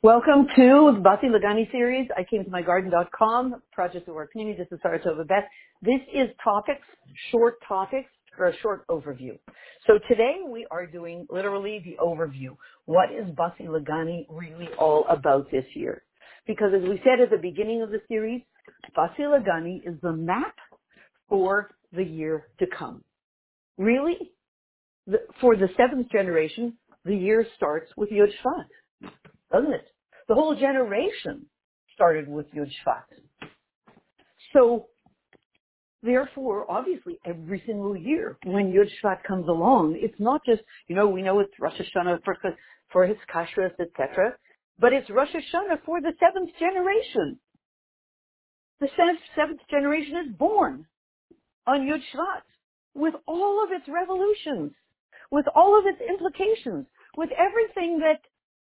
Welcome to the Basi Lagani series. I came to mygarden.com, project of our community. This is Saratova Beth. This is topics, short topics, or a short overview. So today we are doing literally the overview. What is Basi Lagani really all about this year? Because as we said at the beginning of the series, Basi Lagani is the map for the year to come. Really, the, for the seventh generation, the year starts with Yud Shvat, doesn't it? The whole generation started with Yud Shvat. So, therefore, obviously, every single year when Yud Shvat comes along, it's not just, you know, we know it's Rosh Hashanah for, for his kashrus, etc., but it's Rosh Hashanah for the seventh generation. The seventh, seventh generation is born on Yud Shvat with all of its revolutions, with all of its implications, with everything that,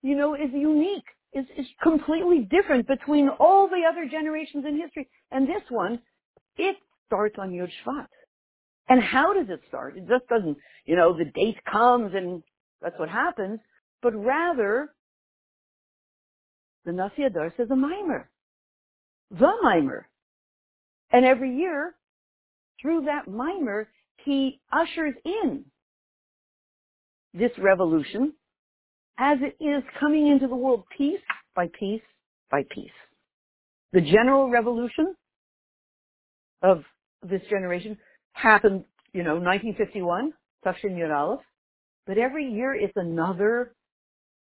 you know, is unique, is, is completely different between all the other generations in history. And this one, it starts on Yud Shvat. And how does it start? It just doesn't, you know, the date comes and that's what happens, but rather, the Nasi Hador says a mimer. The mimer. And every year, through that mimer, he ushers in this revolution as it is coming into the world piece by piece by piece. The general revolution of this generation happened, you know, 1951, Tafshin Yud but every year it's another,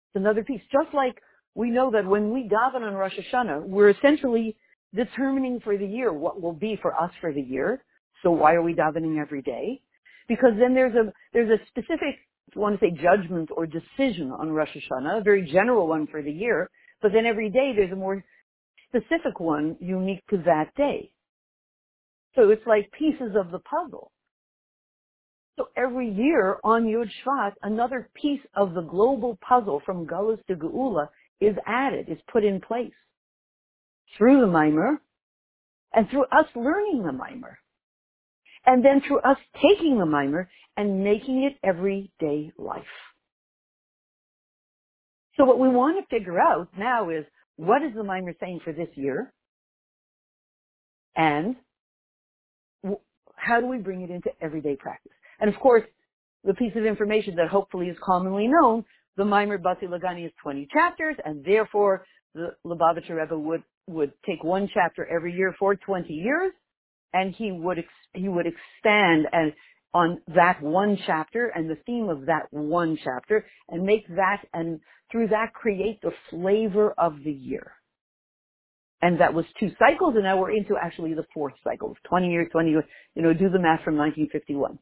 it's another piece. Just like we know that when we daven on Rosh Hashanah, we're essentially determining for the year what will be for us for the year. So why are we davening every day? Because then there's a there's a specific, you want to say judgment or decision on Rosh Hashanah, a very general one for the year. But then every day there's a more specific one unique to that day. So it's like pieces of the puzzle. So every year on Yud Shvat, another piece of the global puzzle from Galus to Geula is added, is put in place through the mimer and through us learning the mimer. And then through us taking the mimer and making it everyday life. So what we want to figure out now is what is the mimer saying for this year? And how do we bring it into everyday practice? And of course, the piece of information that hopefully is commonly known, the Mimer Basi Lagani is 20 chapters, and therefore the Lubavitcher Rebbe would, would take one chapter every year for 20 years, and he would ex- he would expand and on that one chapter and the theme of that one chapter and make that and through that create the flavor of the year. And that was two cycles and now we're into actually the fourth cycle, 20 years, 20 years, you know, do the math from 1951.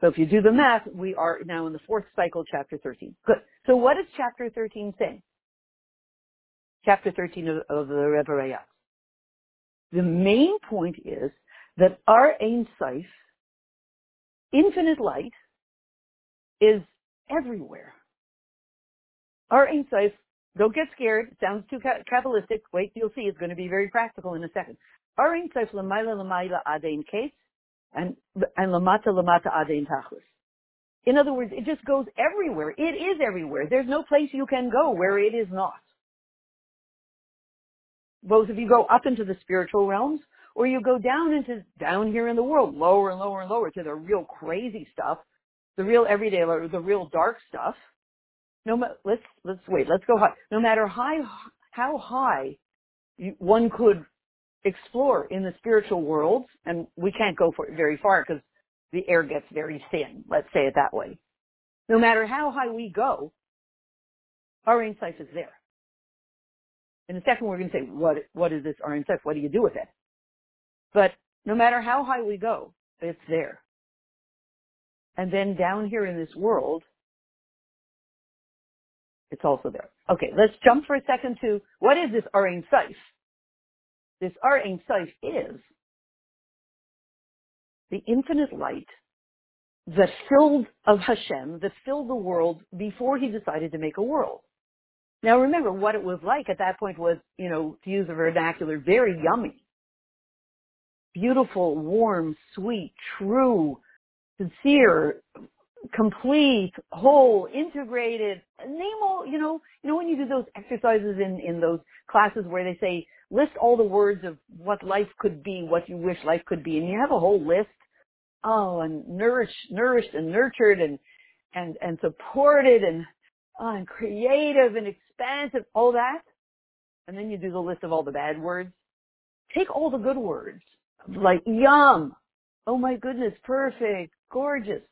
So if you do the math, we are now in the fourth cycle, chapter 13. Good. So does chapter 13 say? Chapter 13 of, of the Rebbe Rayatz. The main point is that our Ein Sof, infinite light, is everywhere. Our Ein Sof, don't get scared, it sounds too Kabbalistic, wait you'll see, it's going to be very practical in a second. Our Ein Sof, Lamaila Lamaila Adein Case, and, and Lamata Lamata Adein Tachlis. In other words, it just goes everywhere. It is everywhere. There's no place you can go where it is not both if you go up into the spiritual realms or you go down into down here in the world, lower and lower and lower to the real crazy stuff, the real everyday, or the real dark stuff. No, let's let's wait. Let's go high. No matter high, how high one could explore in the spiritual world, and we can't go for very far because the air gets very thin. Let's say it that way. No matter how high we go, our Ein Sof is there. In a second, we're going to say, what, what is this Ein Sof? What do you do with it? But no matter how high we go, it's there. And then down here in this world, it's also there. Okay, let's jump for a second to what is this Ein Sof? This Ein Sof is the infinite light that filled of Hashem, that filled the world before he decided to make a world. Now remember, what it was like at that point was, you know, to use a vernacular, very yummy. Beautiful, warm, sweet, true, sincere, complete, whole, integrated, name all, you know, you know when you do those exercises in, in those classes where they say, list all the words of what life could be, what you wish life could be, and you have a whole list. Oh, and nourished, nourished and nurtured and, and, and supported and, and creative and expansive, all that. And then you do the list of all the bad words. Take all the good words, like yum, oh my goodness, perfect, gorgeous.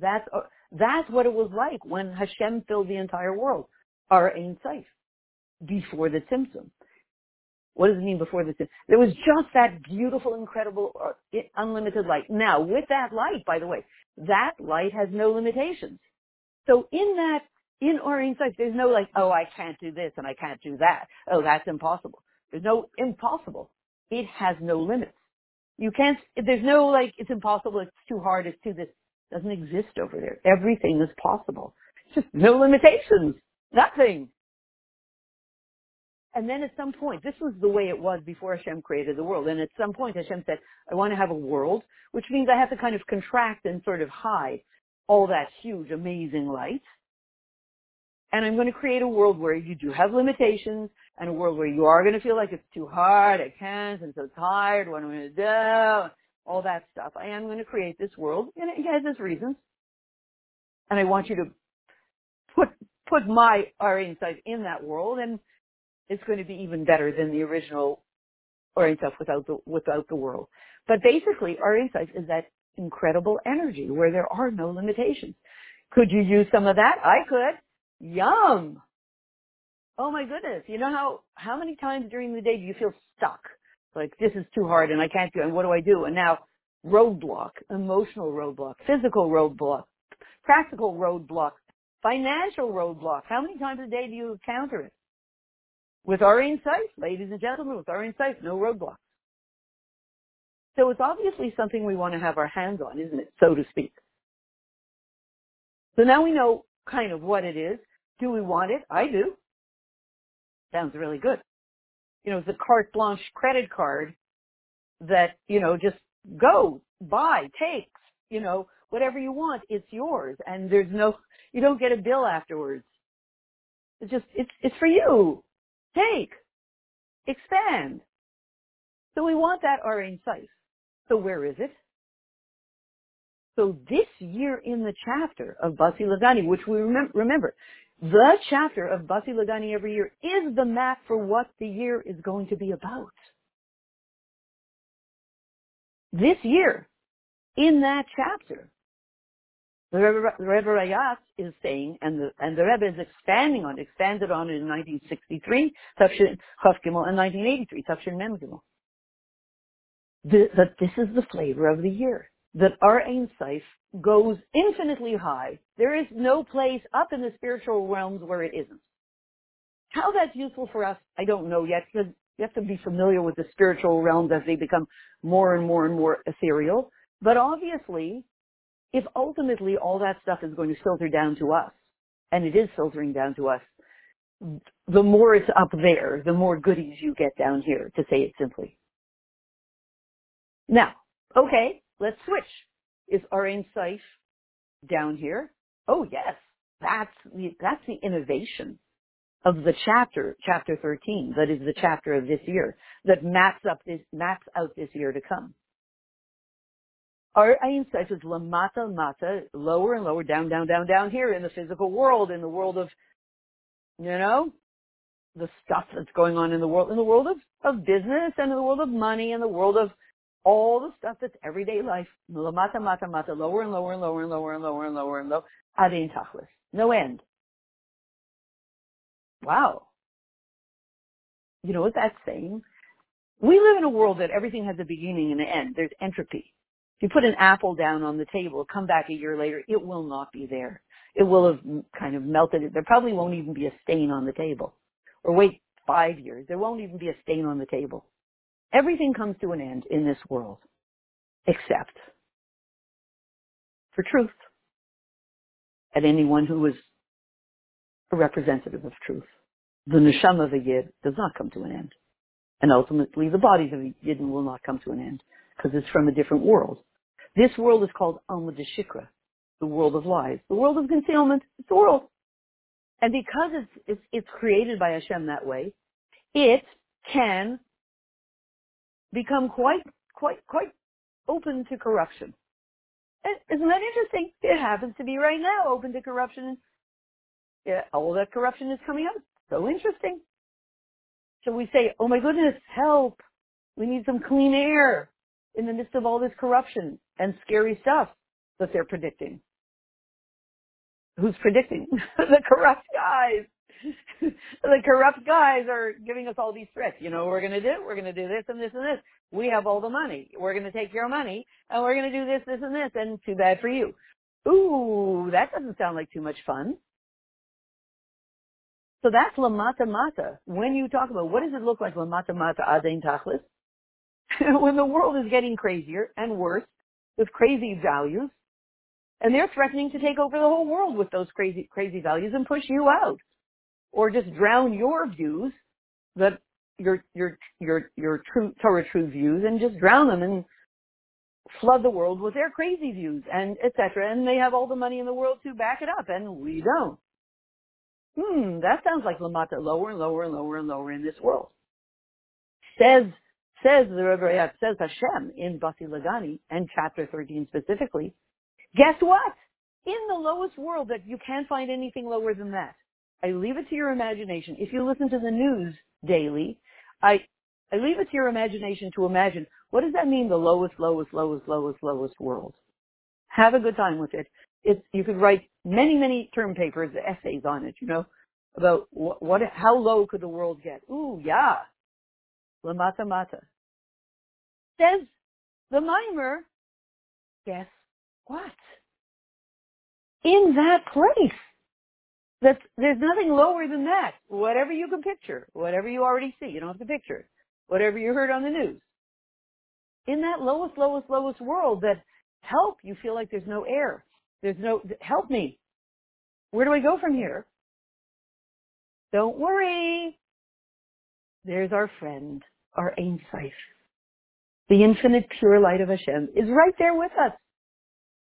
That's, uh, that's what it was like when Hashem filled the entire world. Our Ein Sof, before the Tzimtzum. What does it mean before the Tzimtzum? There was just that beautiful, incredible, uh, unlimited light. Now, with that light, by the way, that light has no limitations. So in that, in our Ein there's no like, oh, I can't do this and I can't do that. Oh, that's impossible. There's no impossible. It has no limits. You can't, there's no like, it's impossible, it's too hard, it's too this. Doesn't exist over there. Everything is possible. Just no limitations. Nothing. And then at some point, this was the way it was before Hashem created the world. And at some point Hashem said, I want to have a world, which means I have to kind of contract and sort of hide all that huge, amazing light. And I'm going to create a world where you do have limitations and a world where you are going to feel like it's too hard, I can't, I'm so tired, what am I going to do? All that stuff. I am going to create this world and it has its reasons. And I want you to put, put my, our Ein Sof in that world and it's going to be even better than the original or stuff without the, without the world. But basically our Ein Sof is that incredible energy where there are no limitations. Could you use some of that? I could. Yum. Oh my goodness. You know how, how many times during the day do you feel stuck? Like this is too hard and I can't do it and what do I do? And now roadblock, emotional roadblock, physical roadblock, practical roadblock, financial roadblock. How many times a day do you encounter it? With our Sof, ladies and gentlemen, with our Sof, no roadblocks. So it's obviously something we want to have our hands on, isn't it? So to speak. So now we know kind of what it is. Do we want it? I do. Sounds really good. You know, a carte blanche credit card that, you know, just go, buy, take, you know, whatever you want, it's yours. And there's no, you don't get a bill afterwards. It's just, it's, it's for you. Take. Expand. So we want that our Ein So where is it? So this year in the chapter of Basi Lagani, which we remember, remember, the chapter of Basi Lagani every year is the map for what the year is going to be about. This year, in that chapter, the Rebbe, Rayatz is saying, and the, and the Rebbe is expanding on, it, expanded on it in 1963, Tafshin Gimel, and 1983, Tafshin Mem Gimel. That this is the flavor of the year that our Ein Sof goes infinitely high. There is no place up in the spiritual realms where it isn't. How that's useful for us, I don't know yet because you have to be familiar with the spiritual realms as they become more and more and more ethereal. But obviously, if ultimately all that stuff is going to filter down to us, and it is filtering down to us, the more it's up there, the more goodies you get down here, to say it simply. Now, okay, Let's switch. Is Ein Sof down here? Oh yes, that's the, that's the innovation of the chapter, chapter 13, that is the chapter of this year, that maps up this, maps out this year to come. Our Ein Sof is lamata mata, lower and lower, down, down, down, down here in the physical world, in the world of, you know, the stuff that's going on in the world, in the world of, of business and in the world of money and the world of all the stuff that's everyday life, mata mata mata, lower and lower and lower and lower and lower and lower and lower, adin tachlis. No end. Wow. You know what that's saying? We live in a world that everything has a beginning and an end. There's entropy. If you put an apple down on the table, come back a year later, it will not be there. It will have kind of melted. There probably won't even be a stain on the table. Or wait five years, there won't even be a stain on the table. Everything comes to an end in this world, except for truth. And anyone who is a representative of truth. The neshama of a yid does not come to an end. And ultimately the bodies of a yidden will not come to an end because it's from a different world. This world is called Alma de Shikra. the world of lies, the world of concealment. It's the world. And because it's, it's, it's created by Hashem that way, it can become quite, quite, quite open to corruption. Isn't that interesting? It happens to be right now open to corruption. Yeah, all that corruption is coming out. So interesting. So we say, oh my goodness, help. We need some clean air in the midst of all this corruption and scary stuff that they're predicting. Who's predicting? the corrupt guys. The corrupt guys are giving us all these threats. You know what we're going to do? We're going to do this and this and this. We have all the money. We're going to take your money and we're going to do this, this and this and too bad for you. Ooh, that doesn't sound like too much fun. So that's lamata mata. When you talk about what does it look like lamata mata adain tachlis? when the world is getting crazier and worse with crazy values, and they're threatening to take over the whole world with those crazy, crazy values and push you out, or just drown your views that your your your your true Torah true views and just drown them and flood the world with their crazy views and etc. And they have all the money in the world to back it up, and we don't. Hmm, that sounds like Lamata, lower and lower and lower and lower in this world. Says, says the Rebbe says Hashem in Basi Lagani and chapter 13 specifically. Guess what? In the lowest world that you can't find anything lower than that. I leave it to your imagination. If you listen to the news daily, I, I leave it to your imagination to imagine what does that mean the lowest, lowest, lowest, lowest, lowest world? Have a good time with it it's you could write many many term papers, essays on it. You know about what, what how low could the world get? Ooh, yeah, lamata mata. Says the mimer. Guess what? In that place, that there's nothing lower than that. Whatever you can picture, whatever you already see, you don't have to picture. it. Whatever you heard on the news. In that lowest, lowest, lowest world that help you feel like there's no air. There's no, help me. Where do I go from here? Don't worry. There's our friend, our Ein. The infinite pure light of Hashem is right there with us.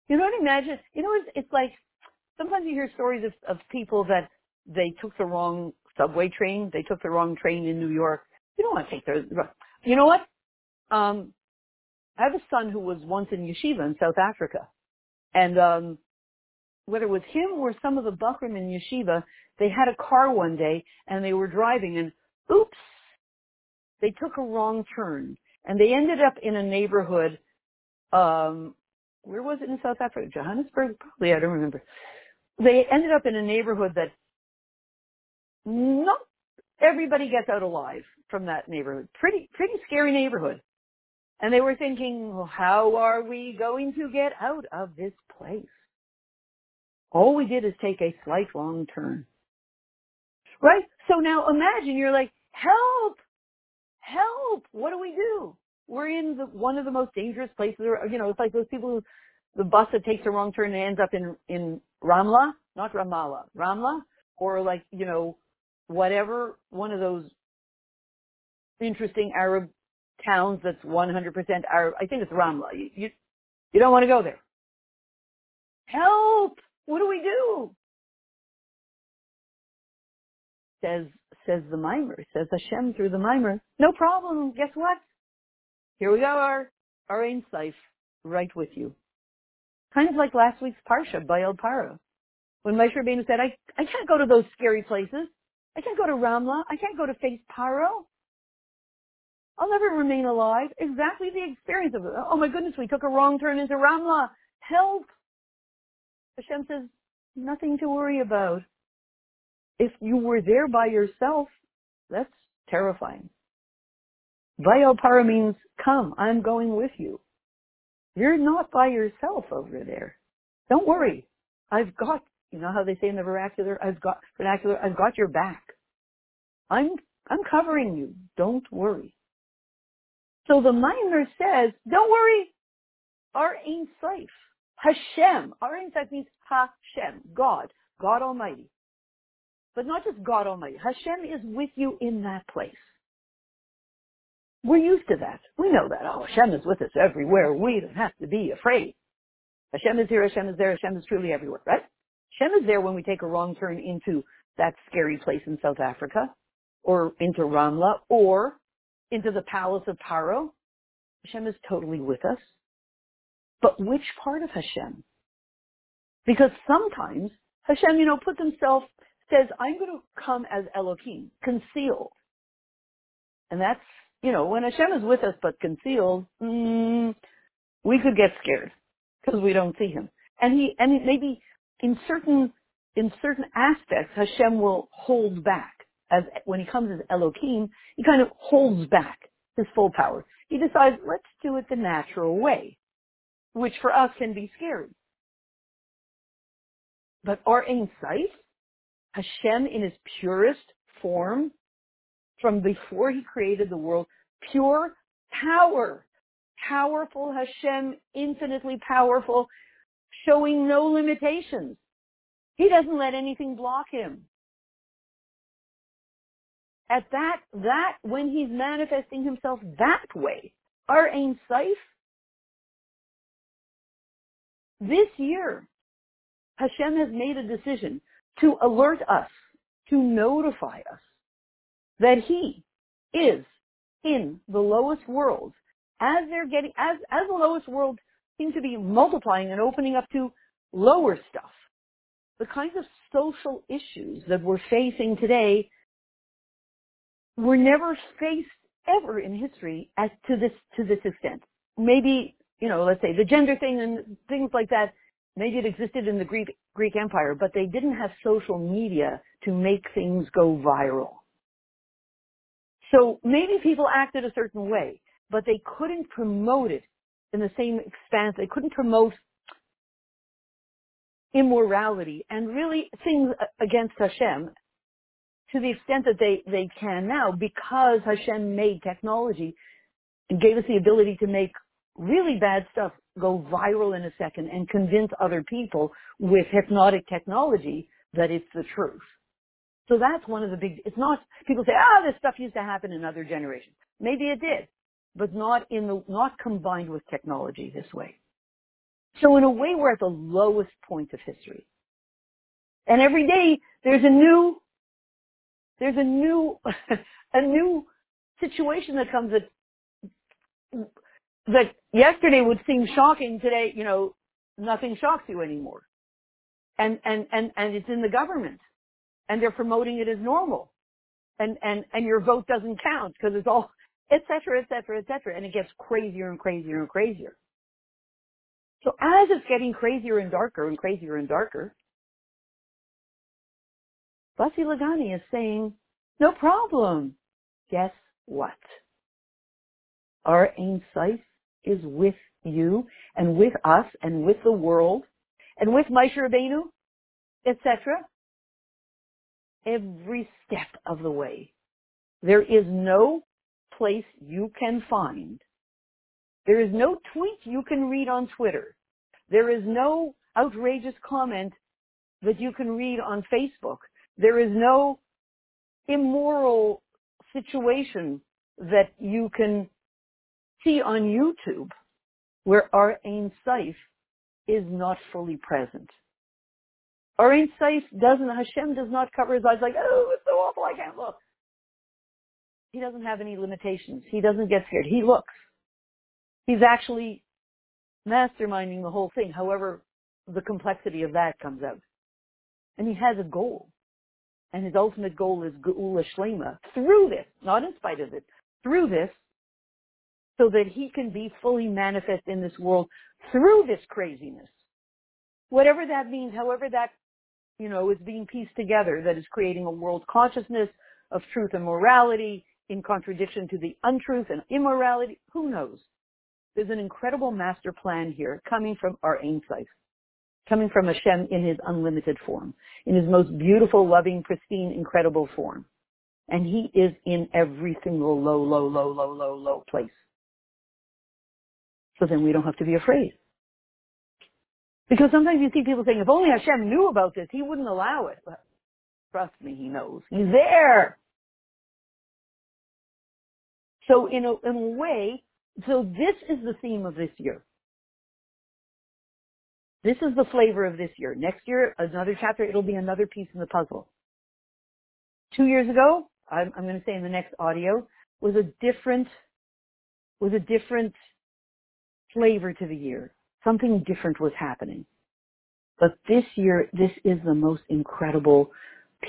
You know what imagine? You know, it's, it's like, sometimes you hear stories of, of people that they took the wrong subway train. They took the wrong train in New York. You don't want to take the, you know what? Um, I have a son who was once in yeshiva in South Africa. And um, whether it was him or some of the Bachrim in yeshiva, they had a car one day and they were driving and oops, they took a wrong turn and they ended up in a neighborhood. Um, where was it in South Africa? Johannesburg, probably. I don't remember. They ended up in a neighborhood that not everybody gets out alive from that neighborhood. Pretty, pretty scary neighborhood. And they were thinking, well, how are we going to get out of this place? All we did is take a slight wrong turn. Right? So now imagine you're like, help! Help! What do we do? We're in the, one of the most dangerous places, or, you know, it's like those people who, the bus that takes a wrong turn and ends up in, in Ramla, not Ramallah, Ramla, or like, you know, whatever, one of those interesting Arab towns that's 100% Arab. I think it's Ramla. You, you, you don't want to go there. Help! What do we do? Says, says the mimer, says Hashem through the mimer. No problem. Guess what? Here we go, our, our Ein right with you. Kind of like last week's Parsha, Bo El Paro. When Moshe Rabbeinu said, I, I can't go to those scary places. I can't go to Ramla. I can't go to face Paro. I'll never remain alive. Exactly the experience of it. Oh my goodness, we took a wrong turn into Ramla. Help! Hashem says, nothing to worry about. If you were there by yourself, that's terrifying. Vayopara means, come, I'm going with you. You're not by yourself over there. Don't worry. I've got, you know how they say in the vernacular, I've got, vernacular, I've got your back. I'm, I'm covering you. Don't worry. So the mimer says, don't worry, our Ein Sof. Hashem, our Ein Sof means Hashem, God, God Almighty. But not just God Almighty. Hashem is with you in that place. We're used to that. We know that. Oh, Hashem is with us everywhere. We don't have to be afraid. Hashem is here, Hashem is there, Hashem is truly everywhere, right? Hashem is there when we take a wrong turn into that scary place in South Africa, or into Ramla, or into the palace of Paro. Hashem is totally with us. But which part of Hashem? Because sometimes Hashem, you know, put himself, says, I'm going to come as Elohim, concealed. And that's, you know, when Hashem is with us but concealed, mm, we could get scared because we don't see him. And he, and maybe in certain, in certain aspects, Hashem will hold back. As when he comes as Elohim, he kind of holds back his full power. He decides, let's do it the natural way, which for us can be scary. But our Ein Sof, Hashem in his purest form, from before he created the world, pure power, powerful Hashem, infinitely powerful, showing no limitations. He doesn't let anything block him. At that, that, when he's manifesting himself that way, our Ein Sof, this year, Hashem has made a decision to alert us, to notify us that he is in the lowest world as they're getting, as, as the lowest world seems to be multiplying and opening up to lower stuff. The kinds of social issues that we're facing today were never faced ever in history as to this, to this extent. Maybe, you know, let's say the gender thing and things like that maybe it existed in the Greek, Greek Empire, but they didn't have social media to make things go viral. So maybe people acted a certain way, but they couldn't promote it in the same expanse. They couldn't promote immorality and really things against Hashem to the extent that they, they can now because Hashem made technology and gave us the ability to make really bad stuff go viral in a second and convince other people with hypnotic technology that it's the truth. So that's one of the big, it's not, people say, ah, this stuff used to happen in other generations. Maybe it did, but not in the, not combined with technology this way. So in a way, we're at the lowest point of history. And every day there's a new, there's a new, a new situation that comes that that yesterday would seem shocking today, you know, nothing shocks you anymore. And, and, and, and it's in the government and they're promoting it as normal. And, and, and your vote doesn't count because it's all, et cetera, et cetera, et cetera. And it gets crazier and crazier and crazier. So as it's getting crazier and darker and crazier and darker, Basi Lagani is saying, no problem. Guess what? Our Ein Sof is with you and with us and with the world and with Moshe Rabbeinu, etc. Every step of the way. There is no place you can find. There is no tweet you can read on Twitter. There is no outrageous comment that you can read on Facebook. There is no immoral situation that you can see on YouTube where our Ein Sof is not fully present. Ein Sof doesn't, Hashem does not cover his eyes like, oh, it's so awful, I can't look. He doesn't have any limitations. He doesn't get scared. He looks. He's actually masterminding the whole thing. However, the complexity of that comes out. And he has a goal. And his ultimate goal is Geula Shlema. Through this, not in spite of it, through this, so that he can be fully manifest in this world through this craziness. Whatever that means, however that, you know, is being pieced together, that is creating a world consciousness of truth and morality in contradiction to the untruth and immorality, who knows? There's an incredible master plan here coming from our Ein Sof, coming from Hashem in his unlimited form, in his most beautiful, loving, pristine, incredible form. And he is in every single low, low, low, low, low, low place. So then we don't have to be afraid. Because sometimes you see people saying, if only Hashem knew about this, he wouldn't allow it. But trust me, he knows. He's there. So in a, in a way, so this is the theme of this year. This is the flavor of this year. Next year, another chapter, it'll be another piece in the puzzle. Two years ago, I'm, I'm going to say in the next audio, was a different, was a different flavor to the year. Something different was happening. But this year, this is the most incredible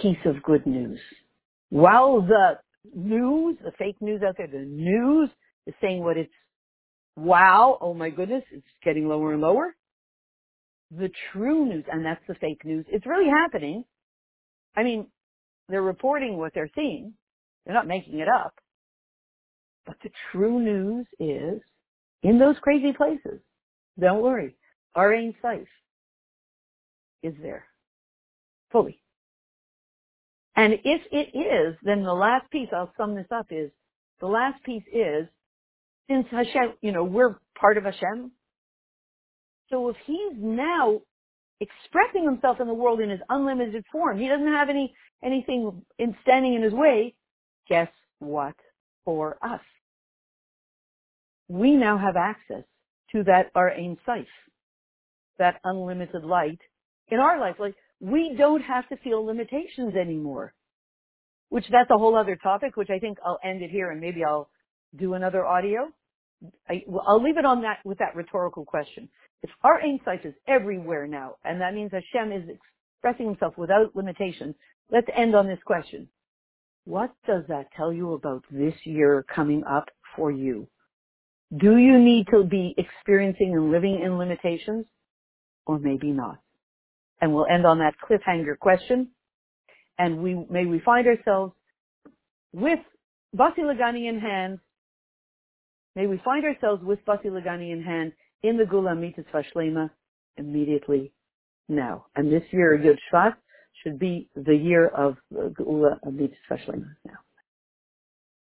piece of good news. While the news, the fake news out there, the news is saying what it's, wow, oh my goodness, it's getting lower and lower. The true news, and that's the fake news, it's really happening. I mean, they're reporting what they're seeing. They're not making it up. But the true news is, in those crazy places, don't worry, our Ein Sof is there. Fully. And if it is, then the last piece, I'll sum this up, is the last piece is, since Hashem, you know, we're part of Hashem, so if he's now expressing himself in the world in his unlimited form, he doesn't have any anything in standing in his way, guess what? For us. We now have access to that our Ein Sof, that unlimited light in our life. Like we don't have to feel limitations anymore. Which that's a whole other topic, which I think I'll end it here and maybe I'll do another audio. I, will leave it on that with that rhetorical question. If our Ein Sof is everywhere now, and that means Hashem is expressing himself without limitation, let's end on this question. What does that tell you about this year coming up for you? Do you need to be experiencing and living in limitations? Or maybe not. And we'll end on that cliffhanger question. And we, may we find ourselves with Basi Lagani in hand. May we find ourselves with Basi Lagani in hand in the Geula Mitzvah Shlema immediately now. And this year, Yud Shvat, should be the year of Geula Mitzvah Shlema now.